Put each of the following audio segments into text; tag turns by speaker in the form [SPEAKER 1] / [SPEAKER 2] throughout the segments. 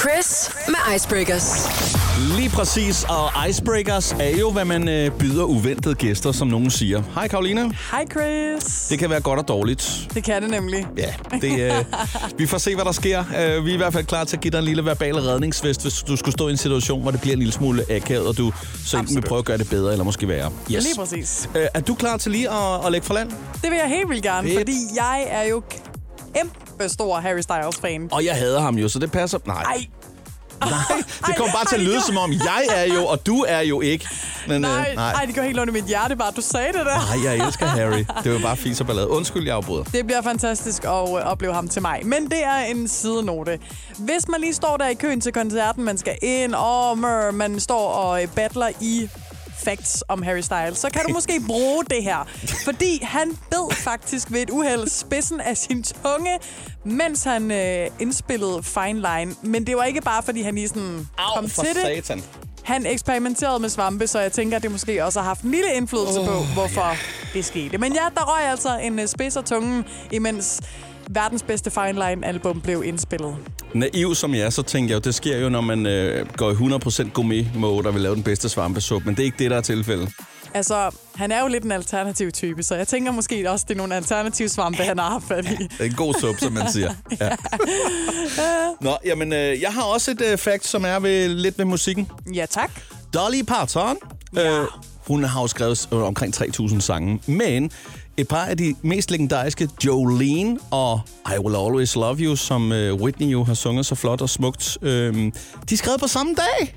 [SPEAKER 1] Chris med Icebreakers.
[SPEAKER 2] Lige præcis, og icebreakers er jo, hvad man øh, byder uventede gæster, som nogen siger. Hej Karoline.
[SPEAKER 3] Hej Chris.
[SPEAKER 2] Det kan være godt og dårligt.
[SPEAKER 3] Det kan det nemlig.
[SPEAKER 2] Ja, det, øh, vi får se, hvad der sker. Øh, vi er i hvert fald klar til at give dig en lille verbal redningsvest, hvis du skulle stå i en situation, hvor det bliver en lille smule akavet, og du så enten vil prøve at gøre det bedre, eller måske værre.
[SPEAKER 3] Yes. Lige præcis.
[SPEAKER 2] Øh, er du klar til lige at, at lægge for land?
[SPEAKER 3] Det vil jeg helt vildt gerne,
[SPEAKER 2] Fedt.
[SPEAKER 3] fordi jeg er jo kæmpe stor Harry Styles-fan.
[SPEAKER 2] Og jeg hader ham jo, så det passer... Nej.
[SPEAKER 3] Ej,
[SPEAKER 2] Nej, det kommer bare til at lyde som om, jeg er jo, og du er jo ikke. Men,
[SPEAKER 3] nej,
[SPEAKER 2] øh, nej.
[SPEAKER 3] ej, det går helt under mit hjerte bare, du sagde det der.
[SPEAKER 2] Nej, jeg elsker Harry. Det var bare fis og ballade. Undskyld, jeg afbryder.
[SPEAKER 3] Det bliver fantastisk at øh, opleve ham til mig. Men det er en sidenote. Hvis man lige står der i køen til koncerten, man skal ind, og mør, man står og øh, battler i facts om Harry Styles, så kan du måske bruge det her. Fordi han bed faktisk ved et uheld spidsen af sin tunge, mens han øh, indspillede Fine Line. Men det var ikke bare, fordi han lige sådan kom
[SPEAKER 2] for
[SPEAKER 3] til det.
[SPEAKER 2] satan.
[SPEAKER 3] Han eksperimenterede med svampe, så jeg tænker, at det måske også har haft en lille indflydelse oh, på, hvorfor yeah. det skete. Men ja, der røg altså en øh, spids af tungen, imens verdens bedste Fine Line-album blev indspillet.
[SPEAKER 2] Naiv som jeg er, så tænker jeg jo, det sker jo, når man øh, går i 100% gourmet-mode og vil lave den bedste svampesuppe. Men det er ikke det, der er tilfældet.
[SPEAKER 3] Altså, han er jo lidt en alternativ type, så jeg tænker måske også, det er nogle alternative svampe, han har haft fat i.
[SPEAKER 2] Det er en god suppe, som man siger. Ja. Nå, jamen, øh, jeg har også et øh, fact, som er ved, lidt ved musikken.
[SPEAKER 3] Ja, tak.
[SPEAKER 2] Dolly Parton.
[SPEAKER 3] Ja.
[SPEAKER 2] Øh, hun har jo skrevet øh, omkring 3.000 sange, men et par af de mest legendariske, Jolene og I Will Always Love You, som øh, Whitney jo har sunget så flot og smukt, øh, de er skrevet på samme dag.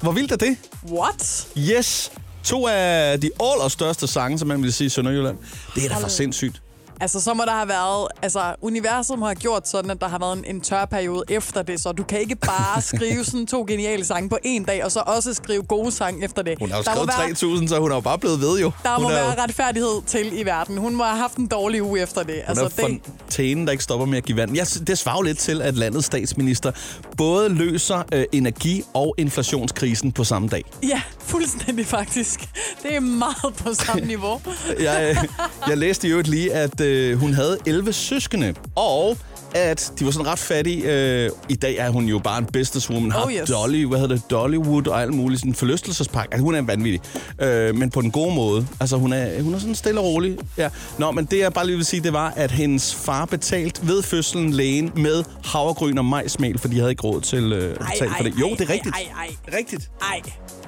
[SPEAKER 2] Hvor vildt er det?
[SPEAKER 3] What?
[SPEAKER 2] Yes! To af de allerstørste sange, som man vil sige i Sønderjylland. Det er da for sindssygt.
[SPEAKER 3] Altså, så må der have været... Altså, universet må have gjort sådan, at der har været en, en tør periode efter det, så du kan ikke bare skrive sådan to geniale sange på en dag, og så også skrive gode sange efter det.
[SPEAKER 2] Hun har jo skrevet
[SPEAKER 3] være-
[SPEAKER 2] 3.000, så hun har jo bare blevet ved jo.
[SPEAKER 3] Der
[SPEAKER 2] hun
[SPEAKER 3] må
[SPEAKER 2] er
[SPEAKER 3] være
[SPEAKER 2] jo,
[SPEAKER 3] retfærdighed til i verden. Hun må have haft en dårlig uge efter det.
[SPEAKER 2] hun
[SPEAKER 3] altså,
[SPEAKER 2] er
[SPEAKER 3] det
[SPEAKER 2] fontænen, der ikke stopper med at give vand. Jeg, det svarer lidt til, at landets statsminister både løser øh, energi- og inflationskrisen på samme dag.
[SPEAKER 3] Ja, fuldstændig faktisk. Det er meget på samme niveau.
[SPEAKER 2] Jeg, øh, jeg læste jo lige, at øh, hun havde 11 søskende, og at de var sådan ret fattige. Øh, I dag er hun jo bare en businesswoman, har
[SPEAKER 3] Oh, yes.
[SPEAKER 2] Dolly, hvad hedder det, Dollywood og alt muligt, sådan en forlystelsespark. Altså, hun er vanvittig, øh, men på den gode måde. Altså, hun er, hun er sådan stille og rolig. Ja. Nå, men det jeg bare lige vil sige, det var, at hendes far betalt ved fødslen lægen med havregryn og majsmel, for de havde ikke råd til øh, at betale for det. Jo, det er rigtigt.
[SPEAKER 3] Ej, ej,
[SPEAKER 2] Det er rigtigt.
[SPEAKER 3] ej.
[SPEAKER 2] Er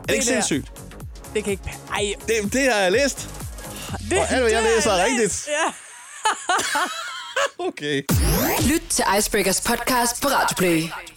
[SPEAKER 2] det ikke
[SPEAKER 3] der,
[SPEAKER 2] sindssygt?
[SPEAKER 3] Det kan ikke... Ej,
[SPEAKER 2] Det, det har jeg læst.
[SPEAKER 3] det,
[SPEAKER 2] Og alt, hvad jeg
[SPEAKER 3] det
[SPEAKER 2] læser, er rigtigt.
[SPEAKER 3] Ja.
[SPEAKER 2] Okay.
[SPEAKER 1] Lyt til Icebreakers podcast på Radio Play.